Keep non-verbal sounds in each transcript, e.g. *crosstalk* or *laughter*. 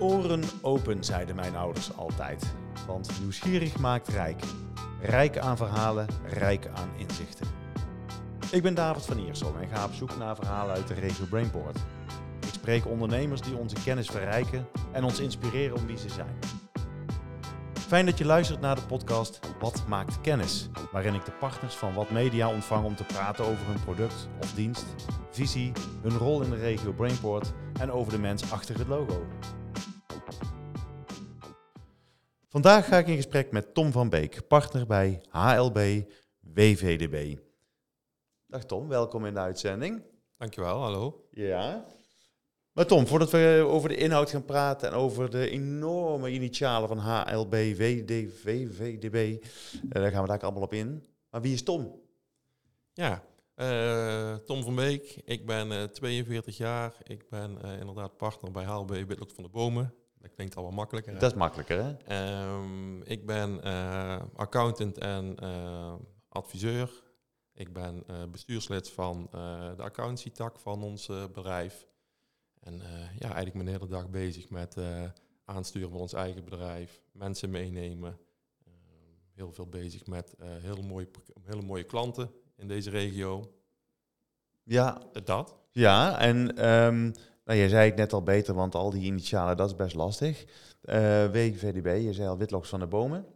Oren open, zeiden mijn ouders altijd. Want nieuwsgierig maakt rijk. Rijk aan verhalen, rijk aan inzichten. Ik ben David van Iersel en ga op zoek naar verhalen uit de regio Brainport. Ik spreek ondernemers die onze kennis verrijken en ons inspireren om wie ze zijn. Fijn dat je luistert naar de podcast Wat maakt kennis? Waarin ik de partners van Wat Media ontvang om te praten over hun product of dienst, visie, hun rol in de regio Brainport en over de mens achter het logo. Vandaag ga ik in gesprek met Tom van Beek, partner bij HLB WVDB. Dag Tom, welkom in de uitzending. Dankjewel, hallo. Ja. Maar Tom, voordat we over de inhoud gaan praten en over de enorme initialen van HLB, WDV, VDB, eh, daar gaan we daar allemaal op in. Maar wie is Tom? Ja, uh, Tom van Beek. Ik ben uh, 42 jaar. Ik ben uh, inderdaad partner bij HLB Witlock van de Bomen. Dat klinkt al wel makkelijker. Dat is makkelijker, hè? Um, ik ben accountant en adviseur. Ik ben bestuurslid van de accountancy-tak van ons bedrijf. En ja, eigenlijk mijn hele dag bezig met aansturen van ons eigen bedrijf, mensen meenemen. Ehm, heel veel bezig met hele, mooie, hele mooie klanten in deze regio. Ja. Dat. Ja, en um, nou, jij zei het net al beter, want al die initialen, dat is best lastig. Uh, WVDB, je zei al Witloks van de Bomen.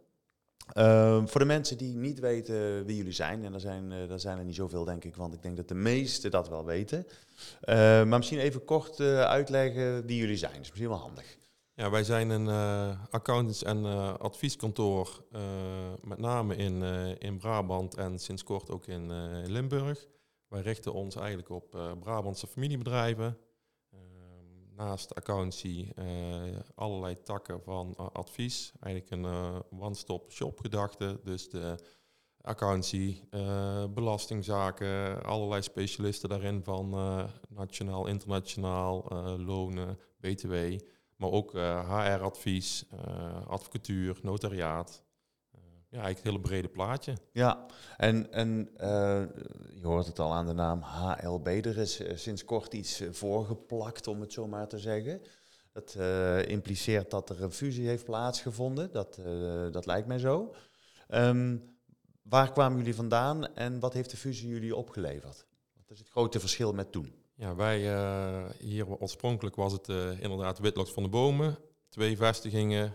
Uh, voor de mensen die niet weten wie jullie zijn, en er zijn, er zijn er niet zoveel denk ik, want ik denk dat de meesten dat wel weten. Uh, maar misschien even kort uitleggen wie jullie zijn, dat is misschien wel handig. Ja, wij zijn een accountants- en advieskantoor, met name in, in Brabant en sinds kort ook in Limburg. Wij richten ons eigenlijk op Brabantse familiebedrijven, naast accountancy uh, allerlei takken van uh, advies. Eigenlijk een uh, one-stop shop gedachte. Dus de accountancy, belastingzaken, allerlei specialisten daarin van nationaal, internationaal, lonen, btw. Maar ook HR-advies, advocatuur, notariaat. Ja, eigenlijk het hele brede plaatje. Ja, en, en uh, je hoort het al aan de naam HLB. Er is uh, sinds kort iets uh, voorgeplakt, om het zo maar te zeggen. Dat impliceert dat er een fusie heeft plaatsgevonden. Dat, dat lijkt mij zo. Um, waar kwamen jullie vandaan en wat heeft de fusie jullie opgeleverd? Wat is het grote verschil met toen? Ja, wij hier oorspronkelijk was het inderdaad Witloks van de Bomen. Twee vestigingen,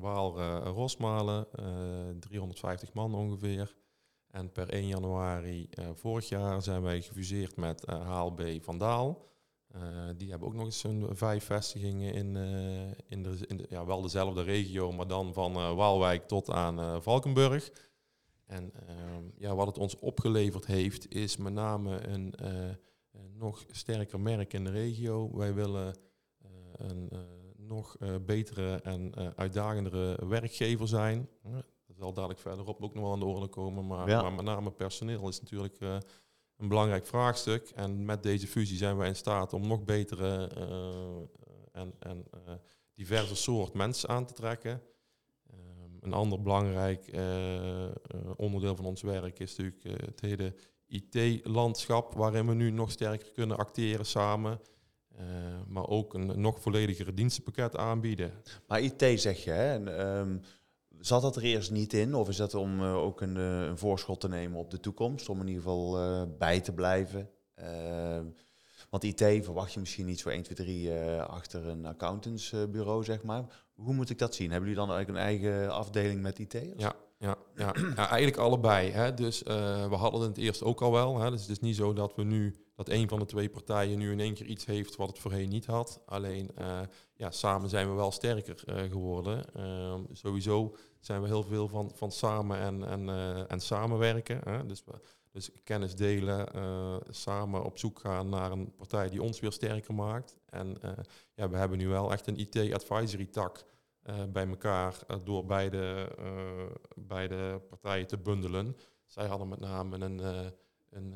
Waal uh, Rosmalen, 350 man ongeveer. En per 1 januari vorig jaar zijn wij gefuseerd met HLB Vandaal. die hebben ook nog eens een vijf vestigingen in, in, de, in de, ja, wel dezelfde regio, maar dan van Waalwijk tot aan Valkenburg. En ehm, ja, wat het ons opgeleverd heeft, is met name een nog sterker merk in de regio. Wij willen een nog uh, betere en uh, uitdagendere werkgever zijn. Dat zal dadelijk verderop ook nog wel aan de orde komen. Maar, ja. maar met name personeel is natuurlijk een belangrijk vraagstuk. En met deze fusie zijn wij in staat om nog betere en, en diverse soort mensen aan te trekken. Um, een ander belangrijk onderdeel van ons werk is natuurlijk het hele IT-landschap, waarin we nu nog sterker kunnen acteren samen. Uh, maar ook een nog volledigere dienstenpakket aanbieden. Maar IT zeg je, hè? En, um, zat dat er eerst niet in? Of is dat om uh, ook een, uh, een, voorschot te nemen op de toekomst? Om in ieder geval bij te blijven? Ehm, want IT verwacht je misschien niet zo 1, 2, 3 achter een accountantsbureau, zeg maar. Hoe moet ik dat zien? Hebben jullie dan eigenlijk een eigen afdeling met IT? Ja, ja, ja. ja, eigenlijk allebei. Hè. Dus we hadden het eerst ook al wel. Hè. Dus het is niet zo dat we nu dat een van de twee partijen nu in één keer iets heeft wat het voorheen niet had. Alleen uh, ja, samen zijn we wel sterker uh, geworden. Uh, sowieso zijn we heel veel van, van samen en, en, eh, en samenwerken. Hè? Dus, dus kennis delen, samen op zoek gaan naar een partij die ons weer sterker maakt. En ja, we hebben nu wel echt een IT-advisory tak bij elkaar door beide, beide partijen te bundelen. Zij hadden met name een, een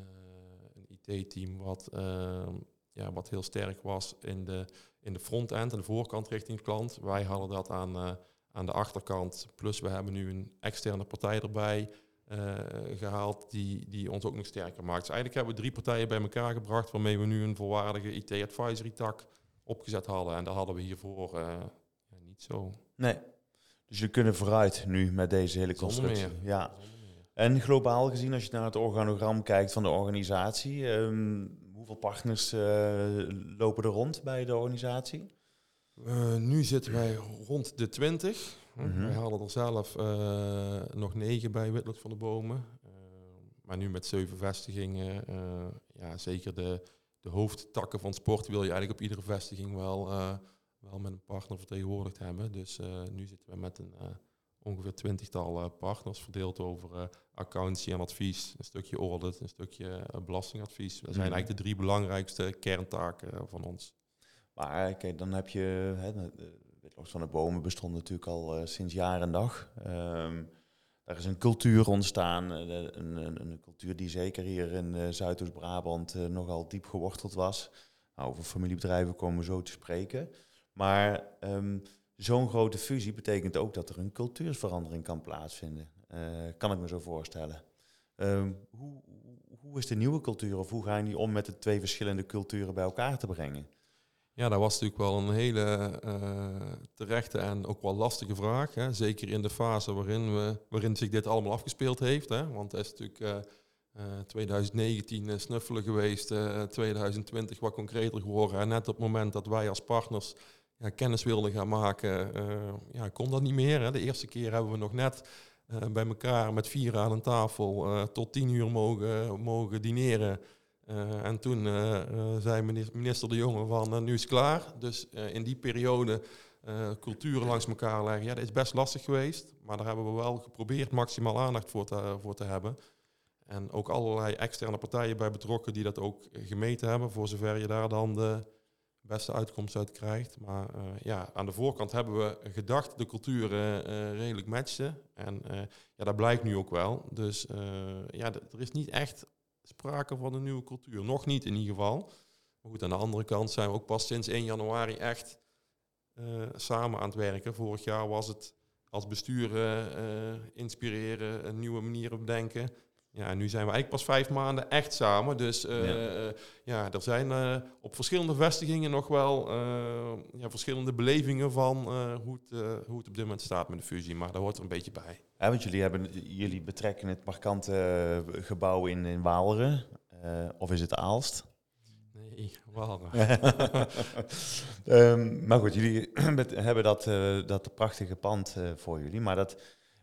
IT-team wat, uh, ja, wat heel sterk was in de, in de front-end en de voorkant richting klant. Wij hadden dat aan, uh, aan de achterkant. Plus we hebben nu een externe partij erbij uh, gehaald die, die ons ook nog sterker maakt. Dus eigenlijk hebben we drie partijen bij elkaar gebracht waarmee we nu een volwaardige IT-advisory tak opgezet hadden. En daar hadden we hiervoor niet zo. Nee. Dus jullie kunnen vooruit nu met deze hele constructie. Ja. En globaal gezien, als je naar het organogram kijkt van de organisatie, ehm, hoeveel partners eh, lopen er rond bij de organisatie? Eh, nu zitten wij rond de 20. Mhm. Wij hadden er zelf eh, nog negen bij Witloks van de Bomen. Maar nu met zeven vestigingen, ja, zeker de, de hoofdtakken van sport wil je eigenlijk op iedere vestiging wel, wel met een partner vertegenwoordigd hebben. Dus nu zitten we met een ongeveer twintigtal eh, partners verdeeld over eh accountancy en advies, een stukje audit, een stukje eh, belastingadvies. Dat zijn Mhm. eigenlijk de drie belangrijkste kerntaken van ons. Maar kijk, dan heb je, hè, Witloks van de Bomen bestond natuurlijk al sinds jaar en dag. Ehm er is een cultuur ontstaan, een, een, een cultuur die zeker hier in eh, Zuidoost-Brabant nogal diep geworteld was. Nou, over familiebedrijven komen we zo te spreken. Maar ehm, zo'n grote fusie betekent ook dat er een cultuursverandering kan plaatsvinden. Eh, kan ik me zo voorstellen. Ehm, hoe, hoe- is de nieuwe cultuur of hoe gaan die om met de twee verschillende culturen bij elkaar te brengen? Ja, dat was natuurlijk wel een hele eh, terechte en ook wel lastige vraag. Hè? Zeker in de fase waarin, we, waarin zich dit allemaal afgespeeld heeft. Hè? Want het is natuurlijk eh, eh, 2019 eh, snuffelen geweest, eh, 2020 wat concreter geworden. En net op het moment dat wij als partners ja, kennis wilden gaan maken, eh, ja, kon dat niet meer. Hè? De eerste keer hebben we nog net eh, bij elkaar met vier aan een tafel eh, tot tien uur mogen, mogen dineren. En toen zei minister, De Jonge van nu is het klaar. Dus in die periode culturen langs elkaar leggen, ja, dat is best lastig geweest. Maar daar hebben we wel geprobeerd maximaal aandacht voor te, voor te hebben. En ook allerlei externe partijen bij betrokken die dat ook gemeten hebben, voor zover je daar dan de beste uitkomst uit krijgt. Maar eh, ja, aan de voorkant hebben we gedacht de culturen eh, redelijk matchten. En eh, ja, dat blijkt nu ook wel. Dus ja, er is niet echt sprake van een nieuwe cultuur. Nog niet in ieder geval. Maar goed, aan de andere kant zijn we ook pas sinds 1 januari echt samen aan het werken. Vorig jaar was het als bestuur inspireren, een nieuwe manieren bedenken. Ja, en nu zijn we eigenlijk pas vijf maanden echt samen. Dus eh, Ja. eh, ja, er zijn eh, op verschillende vestigingen nog wel ja, verschillende belevingen van hoe, het, hoe het op dit moment staat met de fusie. Maar daar hoort er een beetje bij. Ja, want jullie, hebben, jullie betrekken het markante gebouw in, in Waalre. of is het Aalst? Nee, wel. *laughs* Ehm, maar goed, jullie *clears throat* hebben dat, dat prachtige pand voor jullie. Maar dat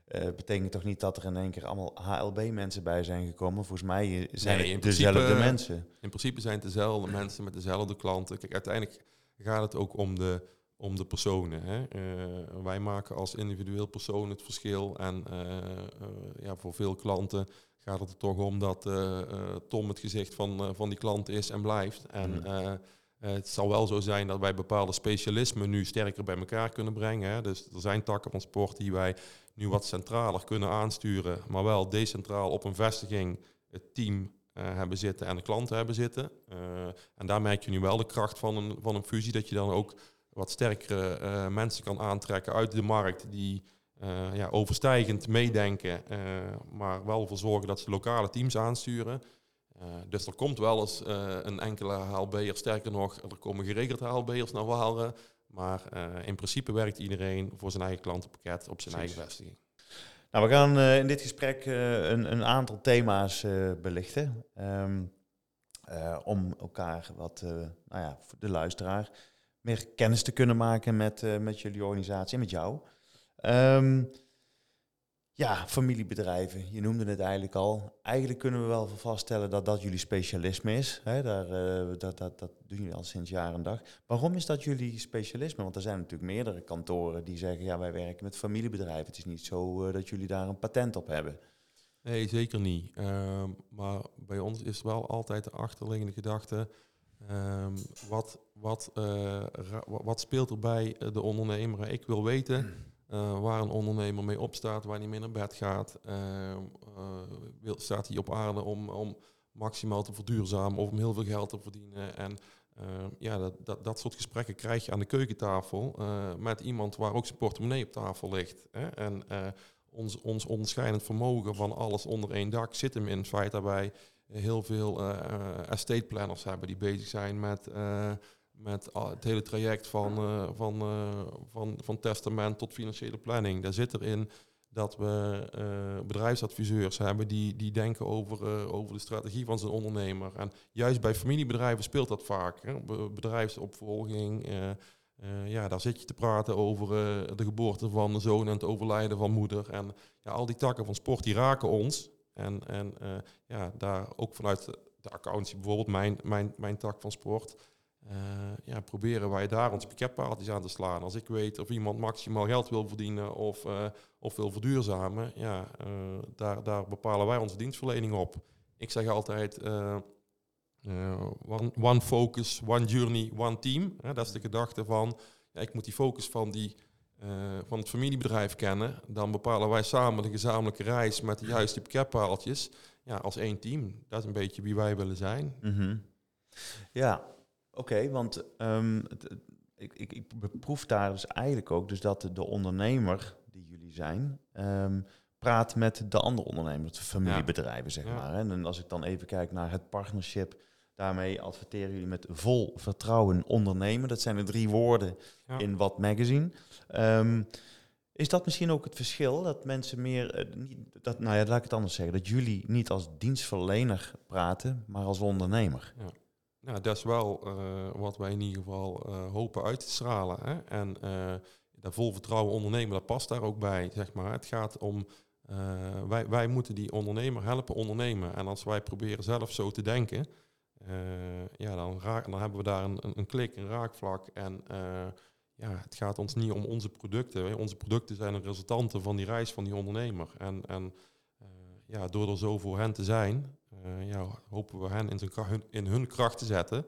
eh, betekent toch niet dat er in één keer allemaal HLB-mensen bij zijn gekomen? Volgens mij zijn Nee, het dezelfde principe- mensen. In principe zijn het dezelfde mensen met dezelfde klanten. Kijk, uiteindelijk gaat het ook om de, om de personen. Hè? Eh, wij maken als individueel persoon het verschil. En eh, ja, voor veel klanten gaat het er toch om dat Tom het gezicht van, van die klant is en blijft. En eh, het zal wel zo zijn dat wij bepaalde specialismen nu sterker bij elkaar kunnen brengen. Hè? Dus er zijn takken van sport die wij nu wat centraler kunnen aansturen, maar wel decentraal op een vestiging het team eh, hebben zitten en de klanten hebben zitten. Eh, en daar merk je nu wel de kracht van een, van een fusie, dat je dan ook wat sterkere eh, mensen kan aantrekken uit de markt die ja, overstijgend meedenken, maar wel voor zorgen dat ze lokale teams aansturen. Dus er komt wel eens een enkele HLB'er, sterker nog, er komen geregeld HLB'ers naar Waalre. Maar eh, in principe werkt iedereen voor zijn eigen klantenpakket op zijn Precies. eigen vestiging. Nou, we gaan eh, in dit gesprek eh, een, een aantal thema's belichten. Ehm, eh, om elkaar wat, nou ja, voor de luisteraar, meer kennis te kunnen maken met, met jullie organisatie en met jou. Ehm, ja, familiebedrijven, je noemde het eigenlijk al. Eigenlijk kunnen we wel vaststellen dat dat jullie specialisme is. Daar, eh, dat, dat, dat doen jullie al sinds jaar en dag. Waarom is dat jullie specialisme? Want er zijn natuurlijk meerdere kantoren die zeggen, ja, wij werken met familiebedrijven. Het is niet zo eh, dat jullie daar een patent op hebben. Nee, zeker niet. Ehm, maar bij ons is wel altijd de achterliggende gedachte. ehm, wat, wat, eh, wat speelt er bij de ondernemer? Ik wil weten eh, waar een ondernemer mee opstaat, waar hij mee naar bed gaat. Ehm, eh, staat hij op aarde om, om maximaal te verduurzamen of om heel veel geld te verdienen? En ehm, ja, dat, dat, dat soort gesprekken krijg je aan de keukentafel eh, met iemand waar ook zijn portemonnee op tafel ligt. Hè? En ons, ons onderscheidend vermogen van alles onder één dak zit hem in het feit dat wij heel veel estate planners hebben die bezig zijn met, met het hele traject van, van, van, van testament tot financiële planning. Daar zit erin dat we bedrijfsadviseurs hebben die, die denken over, over de strategie van zijn ondernemer. En juist bij familiebedrijven speelt dat vaak. Hè? Bedrijfsopvolging, ja, daar zit je te praten over de geboorte van de zoon en het overlijden van moeder. En ja, al die takken van sport die raken ons. En, en ja, daar ook vanuit de accountie bijvoorbeeld, mijn, mijn, mijn tak van sport, ja, proberen wij daar ons pakketpaaltjes aan te slaan. Als ik weet of iemand maximaal geld wil verdienen of, of wil verduurzamen, ja, daar, daar bepalen wij onze dienstverlening op. Ik zeg altijd, one, one, focus, one journey, one team. dat is de gedachte van, ja, ik moet die focus van, die, van het familiebedrijf kennen. Dan bepalen wij samen de gezamenlijke reis met de juiste pakketpaaltjes. Ja, als één team. Dat is een beetje wie wij willen zijn. -hmm. Ja, oké, want um, ik, ik, ik beproef daar dus eigenlijk ook dus dat de ondernemer die jullie zijn... Um, praat met de andere ondernemers, de familiebedrijven, zeg maar. En als ik dan even kijk naar het partnership Daarmee adverteren jullie met vol vertrouwen ondernemen. Dat zijn de drie woorden in wat magazine. Um, is dat misschien ook het verschil dat mensen meer, uh, niet, dat, nou ja, laat ik het anders zeggen, dat jullie niet als dienstverlener praten, maar als ondernemer? Ja. Nou, dat is wel uh, wat wij in ieder geval uh, hopen uit te stralen. Hè? En dat vol vertrouwen ondernemen, dat past daar ook bij, zeg maar. Het gaat om, wij, wij moeten die ondernemer helpen ondernemen. En als wij proberen zelf zo te denken, ja, dan, raak, dan hebben we daar een, een, klik, een raakvlak. En ja, het gaat ons niet om onze producten. Onze producten zijn een resultante van die reis van die ondernemer. En, en ja, door er zo voor hen te zijn, ja, hopen we hen in, kracht, in hun kracht te zetten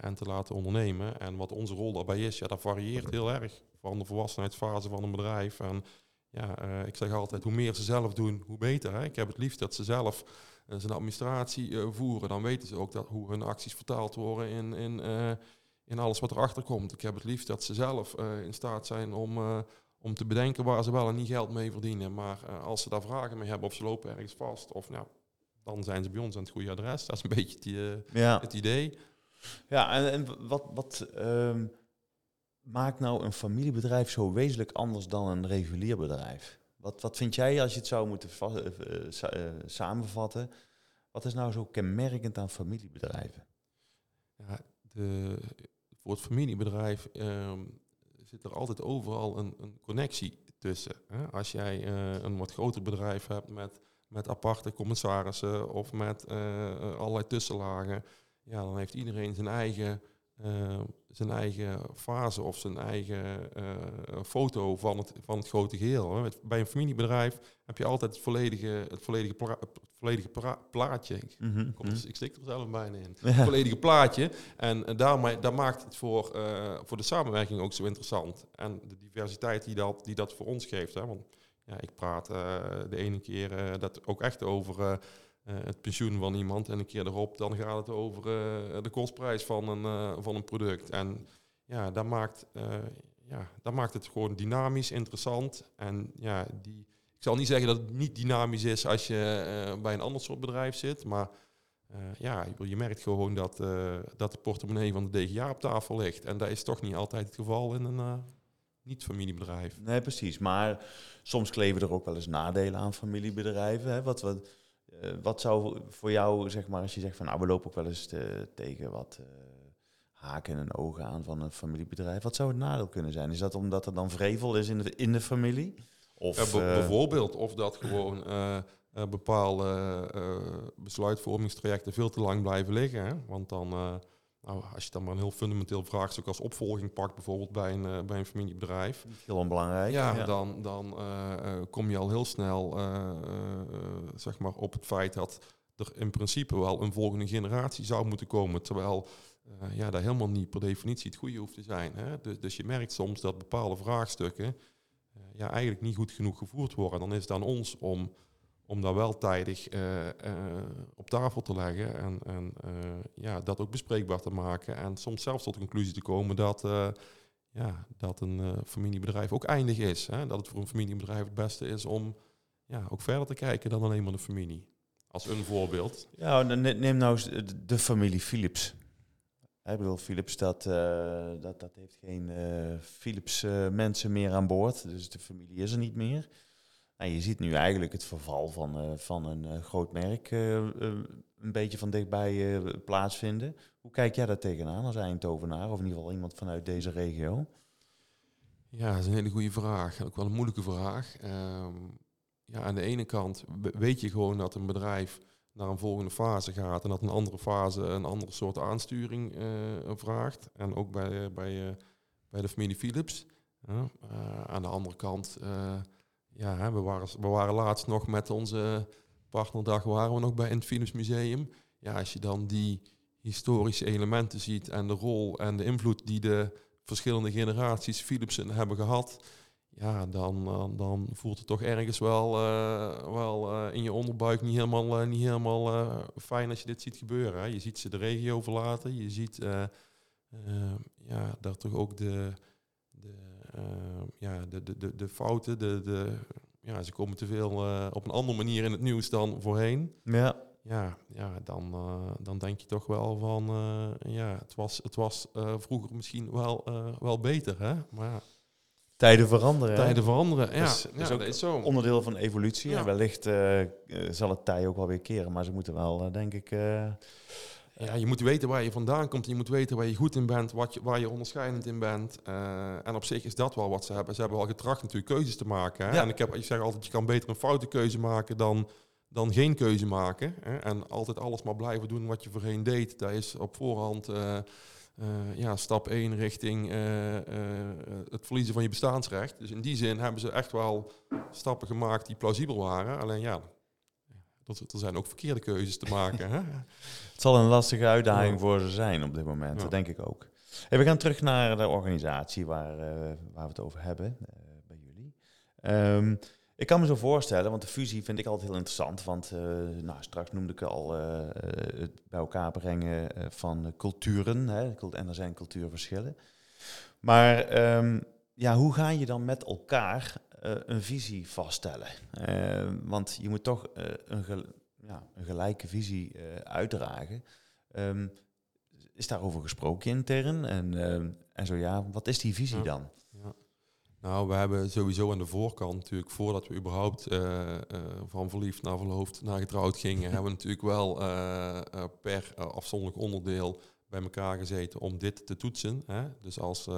en te laten ondernemen. En wat onze rol daarbij is, ja, dat varieert heel erg van de volwassenheidsfase van een bedrijf. En ja, ik zeg altijd, hoe meer ze zelf doen, hoe beter. Hè? Ik heb het liefst dat ze zelf zijn administratie voeren, dan weten ze ook dat, hoe hun acties vertaald worden in, in, in alles wat erachter komt. Ik heb het liefst dat ze zelf in staat zijn om, om te bedenken waar ze wel en niet geld mee verdienen. Maar als ze daar vragen mee hebben of ze lopen ergens vast, of nou, dan zijn ze bij ons aan het goede adres. Dat is een beetje die, ja. het idee. Ja, en, en wat, wat um, maakt nou een familiebedrijf zo wezenlijk anders dan een regulier bedrijf? Wat, wat vind jij als je het zou moeten uh, samenvatten? Wat is nou zo kenmerkend aan familiebedrijven? Ja, de, voor het familiebedrijf um, zit er altijd overal een, een connectie tussen. Hè? Als jij uh, een wat groter bedrijf hebt met, met aparte commissarissen of met allerlei tussenlagen, ja, dan heeft iedereen zijn eigen uh, zijn eigen fase of zijn eigen foto van het, van het grote geheel. Bij een familiebedrijf heb je altijd het volledige, het volledige, pla het volledige plaatje. Ik, mm -hmm. ik stik er zelf bijna in. *laughs* Het volledige plaatje. En uh, daarmee, daar maakt het voor, voor de samenwerking ook zo interessant. En de diversiteit die dat, die dat voor ons geeft. Hè? Want ja, ik praat de ene keer dat ook echt over uh, het pensioen van iemand. En een keer erop, dan gaat het over de kostprijs van een, van een product. En ja, dat maakt, ja, dat maakt het gewoon dynamisch, interessant. En ja, die, ik zal niet zeggen dat het niet dynamisch is als je bij een ander soort bedrijf zit. Maar ja, je merkt gewoon dat, dat de portemonnee van de DGA op tafel ligt. En dat is toch niet altijd het geval in een niet-familiebedrijf. Nee, precies. Maar soms kleven er ook wel eens nadelen aan familiebedrijven. Hè? Wat, wat, uh, wat zou voor jou, zeg maar, als je zegt van nou, we lopen ook wel eens te, tegen wat uh, haken en ogen aan van een familiebedrijf. Wat zou het nadeel kunnen zijn? Is dat omdat er dan vrevel is in de, in de familie? Of, ja, uh, bijvoorbeeld, of dat gewoon bepaalde besluitvormingstrajecten veel te lang blijven liggen. Hè? Want dan nou, als je dan maar een heel fundamenteel vraagstuk als opvolging pakt, bijvoorbeeld bij een, uh, bij een familiebedrijf. Heel onbelangrijk. Ja, dan, dan uh, kom je al heel snel zeg maar op het feit dat er in principe wel een volgende generatie zou moeten komen. Terwijl ja, dat helemaal niet per definitie het goede hoeft te zijn. Hè? Dus, dus je merkt soms dat bepaalde vraagstukken ja, eigenlijk niet goed genoeg gevoerd worden. Dan is het aan ons om om dat wel tijdig uh, uh, op tafel te leggen en, en uh, ja, dat ook bespreekbaar te maken. En soms zelfs tot de conclusie te komen dat, ja, dat een familiebedrijf ook eindig is. Hè? Dat het voor een familiebedrijf het beste is om ja, ook verder te kijken dan alleen maar de familie. Als een voorbeeld. Ja, neem nou de familie Philips. Ik bedoel, Philips, dat, eh, dat, dat heeft geen eh, Philips eh, mensen meer aan boord. Dus de familie is er niet meer. Nou, je ziet nu eigenlijk het verval van, eh, van een eh, groot merk eh, een beetje van dichtbij plaatsvinden. Hoe kijk jij daar tegenaan als Eindhovenaar, of in ieder geval iemand vanuit deze regio? Ja, dat is een hele goede vraag. Ook wel een moeilijke vraag. Ehm, ja, aan de ene kant we- weet je gewoon dat een bedrijf naar een volgende fase gaat en dat een andere fase een andere soort aansturing vraagt. En ook bij, bij, bij de familie Philips. Aan de andere kant, ja, we, waren, we waren laatst nog met onze partnerdag waren we nog bij het Philips Museum. Ja, als je dan die historische elementen ziet en de rol en de invloed die de verschillende generaties Philipsen hebben gehad, ja, dan, dan, dan voelt het toch ergens wel, eh, wel eh, in je onderbuik niet helemaal, eh, niet helemaal eh, fijn als je dit ziet gebeuren. Hè. Je ziet ze de regio verlaten, je ziet eh, eh, ja, daar toch ook de, eh, ja, de, de, de, de fouten, de, de, ja, ze komen te veel eh, op een andere manier in het nieuws dan voorheen. Ja, Ja, ja dan, eh, dan denk je toch wel van, eh, ja, het was, het was vroeger misschien wel, wel beter, hè? Maar ja, tijden veranderen. hè? tijden veranderen, ja, is ook dat is zo. Onderdeel van evolutie. Ja. En wellicht zal het tij ook wel weer keren, maar ze moeten wel, denk ik... Ja, je moet weten waar je vandaan komt, je moet weten waar je goed in bent, wat je, waar je onderscheidend in bent. Eh, en op zich is dat wel wat ze hebben. Ze hebben wel getracht natuurlijk keuzes te maken. Hè? Ja. En ik, heb, ik zeg altijd, je kan beter een foute keuze maken dan, dan geen keuze maken. Hè? En altijd alles maar blijven doen wat je voorheen deed. Dat is op voorhand eh, eh, ja, stap 1 richting het verliezen van je bestaansrecht. Dus in die zin hebben ze echt wel stappen gemaakt die plausibel waren. Alleen ja, er, er zijn ook verkeerde keuzes te maken. Hè? *laughs* Het zal een lastige uitdaging Ja. voor ze zijn op dit moment, Ja. dat denk ik ook. Hey, we gaan terug naar de organisatie waar, eh, waar we het over hebben eh, bij jullie. Ehm, ik kan me zo voorstellen, want de fusie vind ik altijd heel interessant. Want eh, nou, straks noemde ik al het bij elkaar brengen van culturen. Hè, en er zijn cultuurverschillen. Maar ehm, ja, hoe ga je dan met elkaar eh, een visie vaststellen? Eh, want je moet toch eh, een, gel- ja, een gelijke visie uitdragen. Ehm, is daarover gesproken intern? En, en zo ja, wat is die visie Ja. dan? Ja. Nou, we hebben sowieso aan de voorkant natuurlijk, voordat we überhaupt van verliefd naar verloofd naar getrouwd gingen, *laughs* hebben we natuurlijk wel per afzonderlijk onderdeel bij elkaar gezeten om dit te toetsen. Hè? Dus als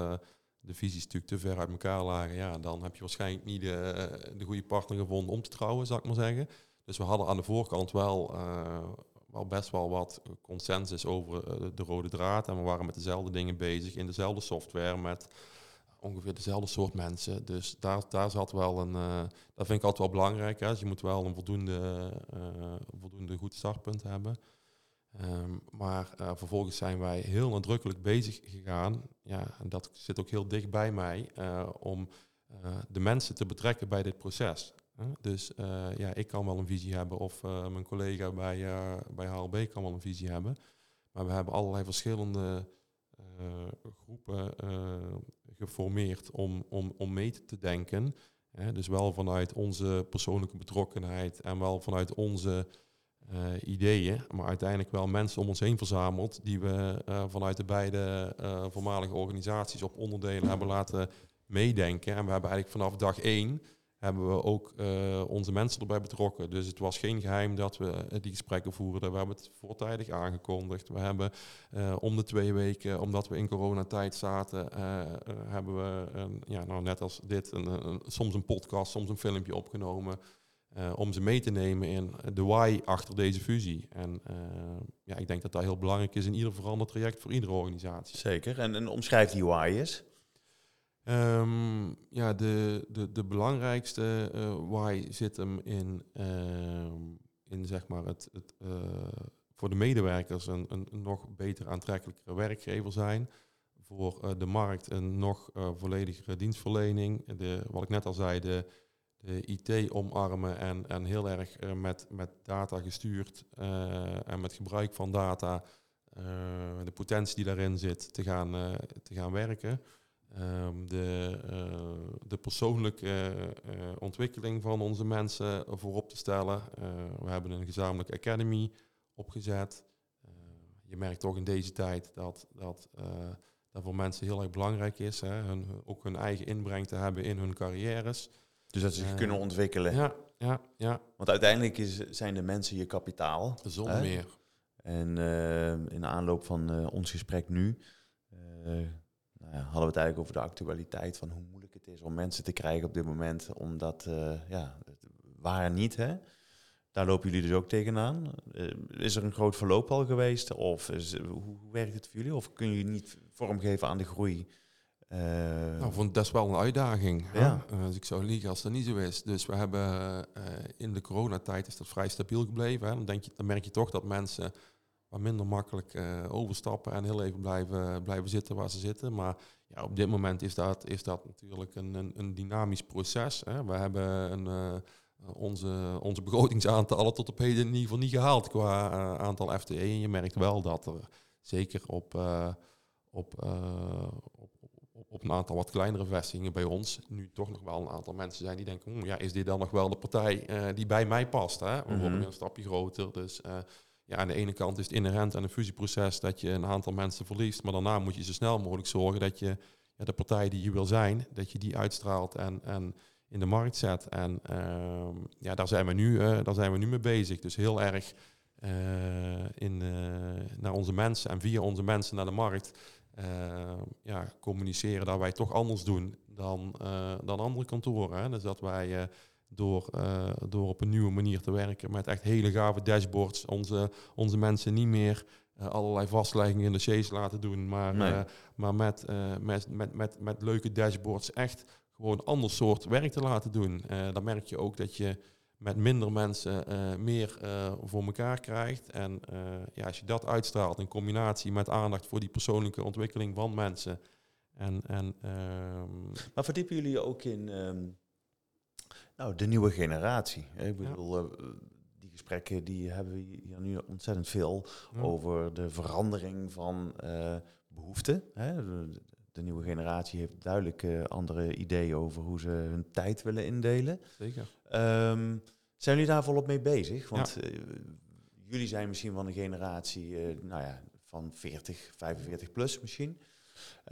de visies natuurlijk te ver uit elkaar lagen, ja, dan heb je waarschijnlijk niet de, eh, de goede partner gevonden om te trouwen, zou ik maar zeggen. Dus we hadden aan de voorkant wel, eh, wel best wel wat consensus over eh, de rode draad. En we waren met dezelfde dingen bezig in dezelfde software met ongeveer dezelfde soort mensen. Dus daar, daar zat wel een. dat vind ik altijd wel belangrijk. Hè. Dus je moet wel een voldoende, voldoende goed startpunt hebben. Ehm, maar eh, vervolgens zijn wij heel nadrukkelijk bezig gegaan. Ja, en dat zit ook heel dicht bij mij. eh, om eh, de mensen te betrekken bij dit proces. Dus ja, ik kan wel een visie hebben. Of mijn collega bij, bij HLB kan wel een visie hebben. Maar we hebben allerlei verschillende groepen geformeerd om, om, om mee te denken. Dus wel vanuit onze persoonlijke betrokkenheid en wel vanuit onze ideeën, maar uiteindelijk wel mensen om ons heen verzameld die we eh, vanuit de beide eh, voormalige organisaties op onderdelen hebben laten meedenken. En we hebben eigenlijk vanaf dag één hebben we ook eh, onze mensen erbij betrokken. Dus het was geen geheim dat we eh, die gesprekken voerden. We hebben het voortijdig aangekondigd. We hebben eh, om de twee weken, omdat we in coronatijd zaten, eh, eh, hebben we, ja, nou, net als dit, een- soms een podcast, soms een filmpje opgenomen. Eh, om ze mee te nemen in de why achter deze fusie. En eh, ja, ik denk dat dat heel belangrijk is in ieder veranderd traject voor iedere organisatie. Zeker. En, en omschrijf die why is. Ehm, ja, de, de, de belangrijkste eh why zit hem in, ehm, in zeg maar het, het voor de medewerkers een, een nog beter aantrekkelijkere werkgever zijn. Voor de markt een nog volledigere dienstverlening. De, wat ik net al zei, de, IT omarmen en, en heel erg eh, met, met data gestuurd eh, en met gebruik van data eh, de potentie die daarin zit te gaan, te gaan werken. Ehm, de, de persoonlijke ontwikkeling van onze mensen voorop te stellen. We hebben een gezamenlijke academy opgezet. Je merkt toch in deze tijd dat dat, dat voor mensen heel erg belangrijk is. Hè, hun, ook hun eigen inbreng te hebben in hun carrières. Dus dat ze zich kunnen ontwikkelen. Ja, ja, ja. Want uiteindelijk is, zijn de mensen je kapitaal. Zonder meer. En in de aanloop van ons gesprek nu nou ja, hadden we het eigenlijk over de actualiteit van hoe moeilijk het is om mensen te krijgen op dit moment. Omdat, ja, waar niet, hè? Daar lopen jullie dus ook tegenaan. Is er een groot verloop al geweest? Of is, hoe, hoe, werkt het voor jullie? Of kunnen jullie niet vormgeven aan de groei? Uh, nou, vond dat is wel een uitdaging. Ja. dus ik zou liegen als dat niet zo is. Dus we hebben in de coronatijd is dat vrij stabiel gebleven. Hè. Dan, denk je, dan merk je toch dat mensen wat minder makkelijk uh, overstappen en heel even blijven, blijven zitten waar ze zitten. Maar ja, op dit moment is dat, is dat natuurlijk een, een, een dynamisch proces. Hè. We hebben een, uh, onze, onze begrotingsaantallen tot op heden in ieder geval niet gehaald qua uh, aantal FTE. En je merkt wel dat er zeker op, op, op, een aantal wat kleinere vestigingen bij ons nu toch nog wel een aantal mensen zijn die denken, hm, ja, is dit dan nog wel de partij die bij mij past? Hè? We worden mhm. weer een stapje groter, dus ja, aan de ene kant is het inherent aan een fusieproces dat je een aantal mensen verliest, maar daarna moet je zo snel mogelijk zorgen dat je ja, de partij die je wil zijn, dat je die uitstraalt en, en in de markt zet. En ehm, ja, daar zijn, we nu, uh, daar zijn we nu mee bezig. Dus heel erg in, naar onze mensen en via onze mensen naar de markt ja, communiceren dat wij toch anders doen dan, dan andere kantoren. Hè. Dus dat wij door, uh, door op een nieuwe manier te werken met echt hele gave dashboards. Onze, onze mensen niet meer allerlei vastleggingen in de C's laten doen, maar, nee. maar met, met, met, met, met leuke dashboards echt gewoon ander soort werk te laten doen. dan merk je ook dat je met minder mensen meer voor elkaar krijgt. En ja, als je dat uitstraalt in combinatie met aandacht voor die persoonlijke ontwikkeling van mensen. En, en, ehm, maar verdiepen jullie ook in... Um nou, de nieuwe generatie. Ik bedoel, eh, die gesprekken die hebben we hier nu ontzettend veel over de verandering van behoeften. Hè. De, nieuwe generatie heeft duidelijk uh, andere ideeën over hoe ze hun tijd willen indelen. Zeker. Um, zijn jullie daar volop mee bezig? Want jullie zijn misschien van een generatie, nou ja, van 40, 45 plus misschien.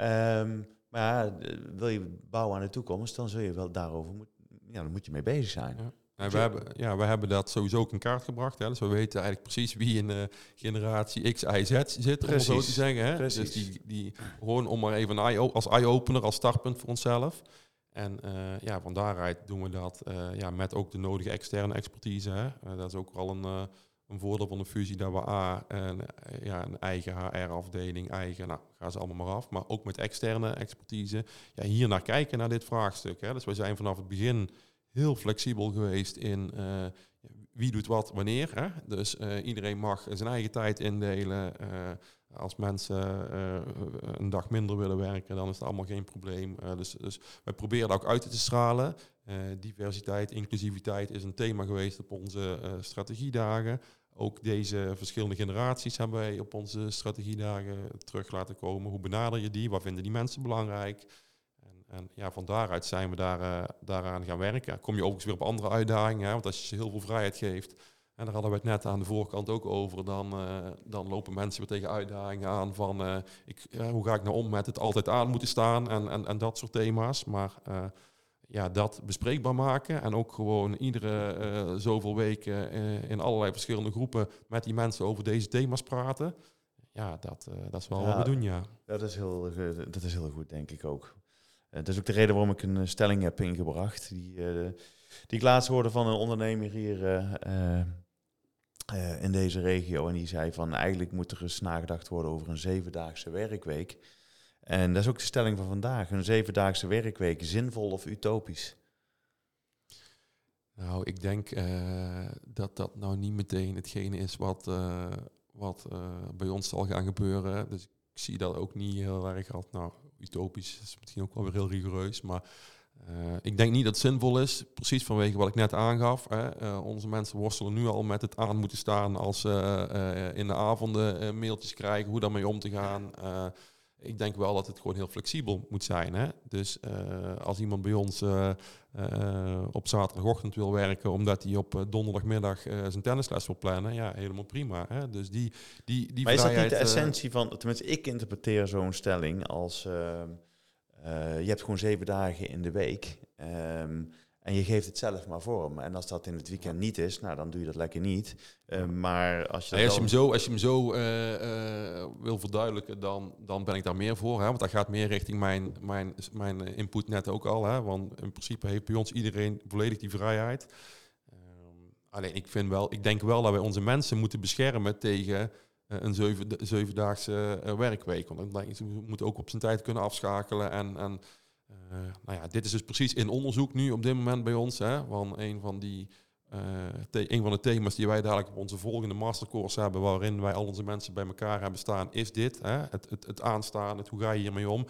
Um, maar ja, wil je bouwen aan de toekomst, dan zul je wel daarover moeten ja, daar moet je mee bezig zijn. Ja. We, hebben, ja, we hebben dat sowieso ook in kaart gebracht. Hè. Dus we weten eigenlijk precies wie in uh, generatie X, Y, Z zit, precies. om zo te zeggen. Hè. Dus die, die, gewoon om maar even een als eye-opener, als startpunt voor onszelf. En uh, ja, van daaruit doen we dat uh, ja, met ook de nodige externe expertise. Hè. dat is ook wel een, een voordeel van de fusie, dat we A, een, ja, een eigen HR-afdeling, eigen, nou, gaan ze allemaal maar af, maar ook met externe expertise, ja, hier naar kijken naar dit vraagstuk. Hè. Dus we zijn vanaf het begin heel flexibel geweest in uh, wie doet wat wanneer. Hè. Dus uh, iedereen mag zijn eigen tijd indelen. Uh, als mensen een dag minder willen werken, dan is het allemaal geen probleem. dus, dus wij proberen dat ook uit te stralen. diversiteit, inclusiviteit is een thema geweest op onze strategiedagen. Ook deze verschillende generaties hebben wij op onze strategiedagen terug laten komen. Hoe benader je die? Wat vinden die mensen belangrijk? En, ja, van daaruit zijn we daar, uh, daaraan gaan werken. Kom je overigens weer op andere uitdagingen. Hè? Want als je ze heel veel vrijheid geeft, en daar hadden we het net aan de voorkant ook over, dan, uh, dan lopen mensen weer tegen uitdagingen aan van uh, ik, hoe ga ik nou om met het altijd aan moeten staan en, en, en dat soort thema's. Maar ja, dat bespreekbaar maken. En ook gewoon iedere zoveel weken in allerlei verschillende groepen met die mensen over deze thema's praten. Ja, dat, dat is wel wat we doen, ja. Dat is heel, dat is heel goed, denk ik ook. Dat is ook de reden waarom ik een stelling heb ingebracht. Die, die ik laatst hoorde van een ondernemer hier in deze regio. En die zei van eigenlijk moet er eens nagedacht worden over een zevendaagse werkweek. En dat is ook de stelling van vandaag. Een zevendaagse werkweek, zinvol of utopisch? Nou, ik denk dat dat nou niet meteen hetgene is wat, wat bij ons zal gaan gebeuren. Dus ik zie dat ook niet heel erg als, nou, utopisch is misschien ook wel weer heel rigoureus, maar ik denk niet dat het zinvol is, precies vanwege wat ik net aangaf. Hè. onze mensen worstelen nu al met het aan moeten staan als ze in de avonden mailtjes krijgen, hoe daarmee om te gaan ik denk wel dat het gewoon heel flexibel moet zijn. Hè? Dus eh, als iemand bij ons uh, uh, op zaterdagochtend wil werken, omdat hij op donderdagmiddag zijn tennisles wil plannen, ja, helemaal prima. Hè? Dus die, die, die maar is dat niet de essentie van, tenminste, ik interpreteer zo'n stelling als je hebt gewoon zeven dagen in de week. Um, en je geeft het zelf maar vorm. En als dat in het weekend niet is, nou dan doe je dat lekker niet. Uh, maar als je, als je hem zo, als je hem zo uh, uh, wil verduidelijken, dan, dan ben ik daar meer voor. Hè? Want dat gaat meer richting mijn, mijn, mijn input net ook al. Hè? Want in principe heeft bij ons iedereen volledig die vrijheid. Um, alleen ik vind wel, ik denk wel dat wij onze mensen moeten beschermen tegen een zeven, zevendaagse werkweek. Want dan, ze moeten ook op zijn tijd kunnen afschakelen en. en uh, nou ja, dit is dus precies in onderzoek nu op dit moment bij ons. Hè, want een van, die, een van de thema's die wij dadelijk op onze volgende mastercourse hebben, waarin wij al onze mensen bij elkaar hebben staan, is dit. Hè, het, het, het aanstaan, het hoe ga je hiermee om.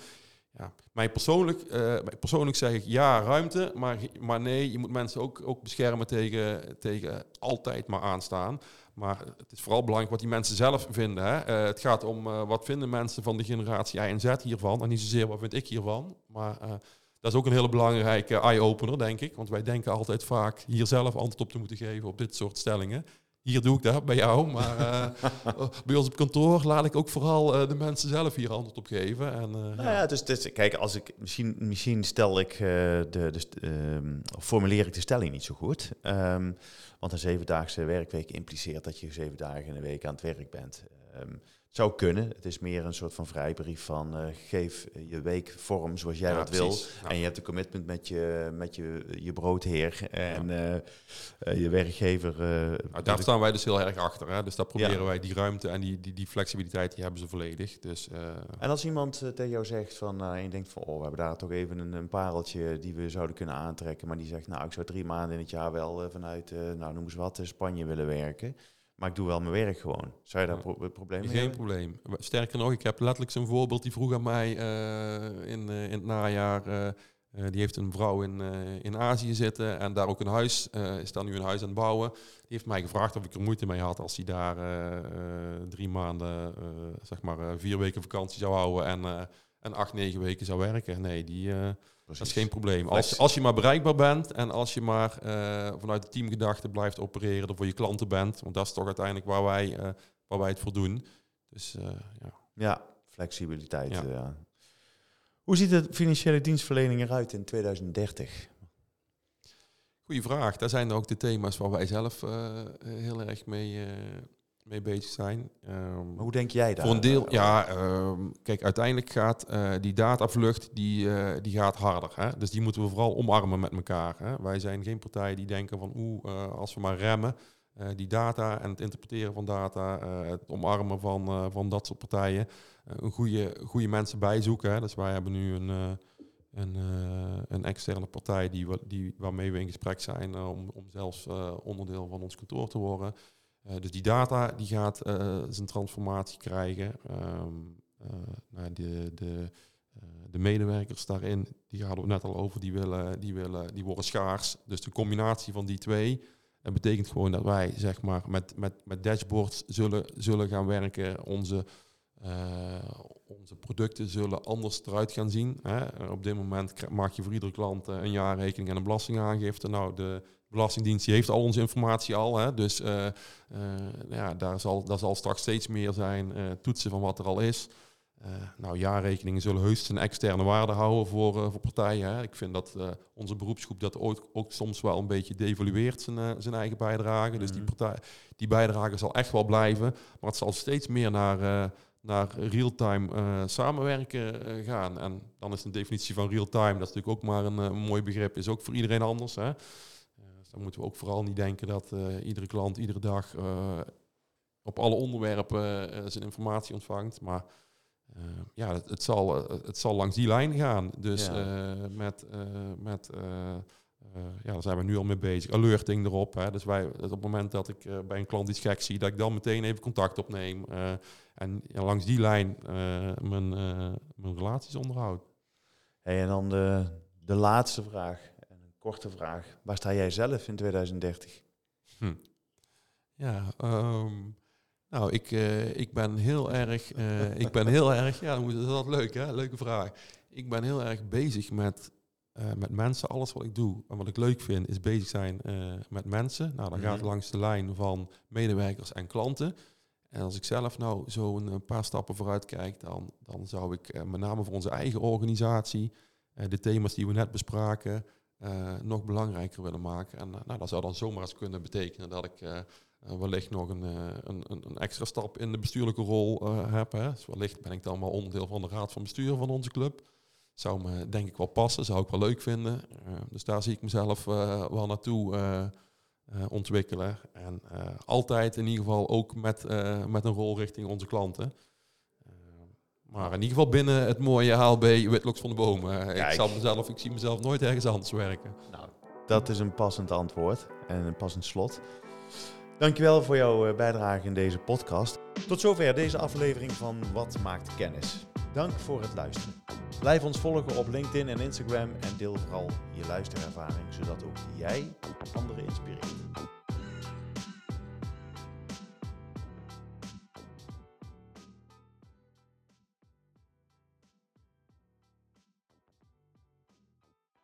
Ja, mij persoonlijk, uh, persoonlijk zeg ik ja, ruimte, maar, maar nee, je moet mensen ook, ook beschermen tegen, tegen altijd maar aanstaan. Maar het is vooral belangrijk wat die mensen zelf vinden. Hè. Uh, het gaat om wat vinden mensen van de generatie Y en Z hiervan. En niet zozeer wat vind ik hiervan. Maar dat is ook een hele belangrijke eye-opener, denk ik. Want wij denken altijd vaak hier zelf antwoord op te moeten geven op dit soort stellingen. Hier doe ik dat bij jou, maar *laughs* bij ons op kantoor laat ik ook vooral de mensen zelf hier antwoord op geven. En, nou ja, ja dus, dus, kijk, als ik, misschien, misschien stel ik de, ehm, formuleer ik de stelling niet zo goed. Um, want een zevendaagse werkweek impliceert dat je zeven dagen in de week aan het werk bent. Um, zou kunnen. Het is meer een soort van vrijbrief van uh, geef je week vorm zoals jij dat wil. En je hebt een commitment met je, met je, je broodheer en ja. uh, je werkgever. Nou, daar staan wij dus heel erg achter. Hè? Dus daar proberen wij die ruimte en die, die, die flexibiliteit, die hebben ze volledig. Dus, en als iemand tegen jou zegt van, en je denkt van, oh, we hebben daar toch even een, een, pareltje die we zouden kunnen aantrekken. Maar die zegt, nou, ik zou drie maanden in het jaar wel vanuit, nou noem eens wat, Spanje willen werken. Maar ik doe wel mijn werk gewoon. Zou je daar pro probleem mee Geen probleem. Sterker nog, ik heb letterlijk zo'n voorbeeld. Die vroeg aan mij uh, in, uh, in het najaar. Uh, die heeft een vrouw in, in Azië zitten en daar ook een huis. is daar nu een huis aan het bouwen. Die heeft mij gevraagd of ik er moeite mee had als hij daar drie maanden, zeg maar vier weken vakantie zou houden en, en acht, negen weken zou werken. Nee, die dat is geen probleem. Als, als je maar bereikbaar bent en als je maar uh, vanuit de teamgedachte blijft opereren, er voor je klanten bent. Want dat is toch uiteindelijk waar wij, uh, waar wij het voor doen. Dus, uh, ja. ja, flexibiliteit. Ja. Hoe ziet de financiële dienstverlening eruit in 2030? Goeie vraag. Daar zijn ook de thema's waar wij zelf heel erg mee, mee bezig zijn. Um, hoe denk jij daar? Voor een deel, ja, um, kijk, uiteindelijk gaat uh, die datavlucht, die, uh, die gaat harder. Hè? Dus die moeten we vooral omarmen met elkaar. Hè? Wij zijn geen partij die denken van, oeh, uh, als we maar remmen, die data en het interpreteren van data, het omarmen van, van dat soort partijen, een goede, goede mensen bijzoeken. Hè? Dus wij hebben nu een, een, een externe partij die, die, waarmee we in gesprek zijn om, om zelfs onderdeel van ons kantoor te worden. Uh, dus die data die gaat uh, zijn transformatie krijgen. Um, uh, nou, de, de, de medewerkers daarin, die hadden we net al over, die, willen, die, willen, die worden schaars. Dus de combinatie van die twee dat betekent gewoon dat wij zeg maar, met, met, met dashboards zullen, zullen gaan werken. Onze, onze producten zullen anders eruit gaan zien. Hè. Op dit moment maak je voor iedere klant een jaarrekening en een belastingaangifte. Nou, de Belastingdienst die heeft al onze informatie al. Hè, dus uh, uh, ja, daar, zal, daar zal straks steeds meer zijn uh, toetsen van wat er al is. nou, jaarrekeningen zullen heus een externe waarde houden voor, voor partijen. Hè. Ik vind dat onze beroepsgroep dat ook, ook soms wel een beetje devalueert, zijn, zijn eigen bijdrage. Dus die, mhm. partij, die bijdrage zal echt wel blijven. Maar het zal steeds meer naar naar real-time uh, samenwerken uh, gaan. En dan is de definitie van real-time, dat is natuurlijk ook maar een, een mooi begrip, is ook voor iedereen anders. Hè? dan moeten we ook vooral niet denken dat iedere klant iedere dag op alle onderwerpen zijn informatie ontvangt. Maar ja, het, het, zal, het zal langs die lijn gaan. Dus ja. met, met ja, daar zijn we nu al mee bezig. Alerting erop. Hè. Dus wij, op het moment dat ik bij een klant iets gek zie, dat ik dan meteen even contact opneem. en ja, langs die lijn mijn, mijn relaties onderhoud. Hey, en dan de, de laatste vraag korte vraag. Waar sta jij zelf in 2030? Hm. Ja, um, Nou, ik, ik ben heel erg, ik ben heel erg, ja, dat is altijd leuk hè, leuke vraag. Ik ben heel erg bezig met, uh, met mensen. Alles wat ik doe en wat ik leuk vind, is bezig zijn met mensen. Nou, dan gaat mhm. langs de lijn van medewerkers en klanten. En als ik zelf nou zo een paar stappen vooruit kijk, dan, dan zou ik met name voor onze eigen organisatie de thema's die we net bespraken nog belangrijker willen maken. En nou, dat zou dan zomaar eens kunnen betekenen dat ik wellicht nog een, een, een, extra stap in de bestuurlijke rol heb. Hè. Dus wellicht ben ik dan wel onderdeel van de raad van bestuur van onze club. Zou me denk ik wel passen, zou ik wel leuk vinden. dus daar zie ik mezelf wel naartoe ontwikkelen. En altijd in ieder geval ook met, met een rol richting onze klanten. maar in ieder geval binnen het mooie HLB Witloks van de Bomen. ik, zal mezelf, ik zie mezelf nooit ergens anders werken. Nou, dat is een passend antwoord en een passend slot. Dankjewel voor jouw eh, bijdrage in deze podcast. Tot zover deze aflevering van Wat maakt kennis. Dank voor het luisteren. Blijf ons volgen op LinkedIn en Instagram en deel vooral je luisterervaring, zodat ook jij anderen inspireert.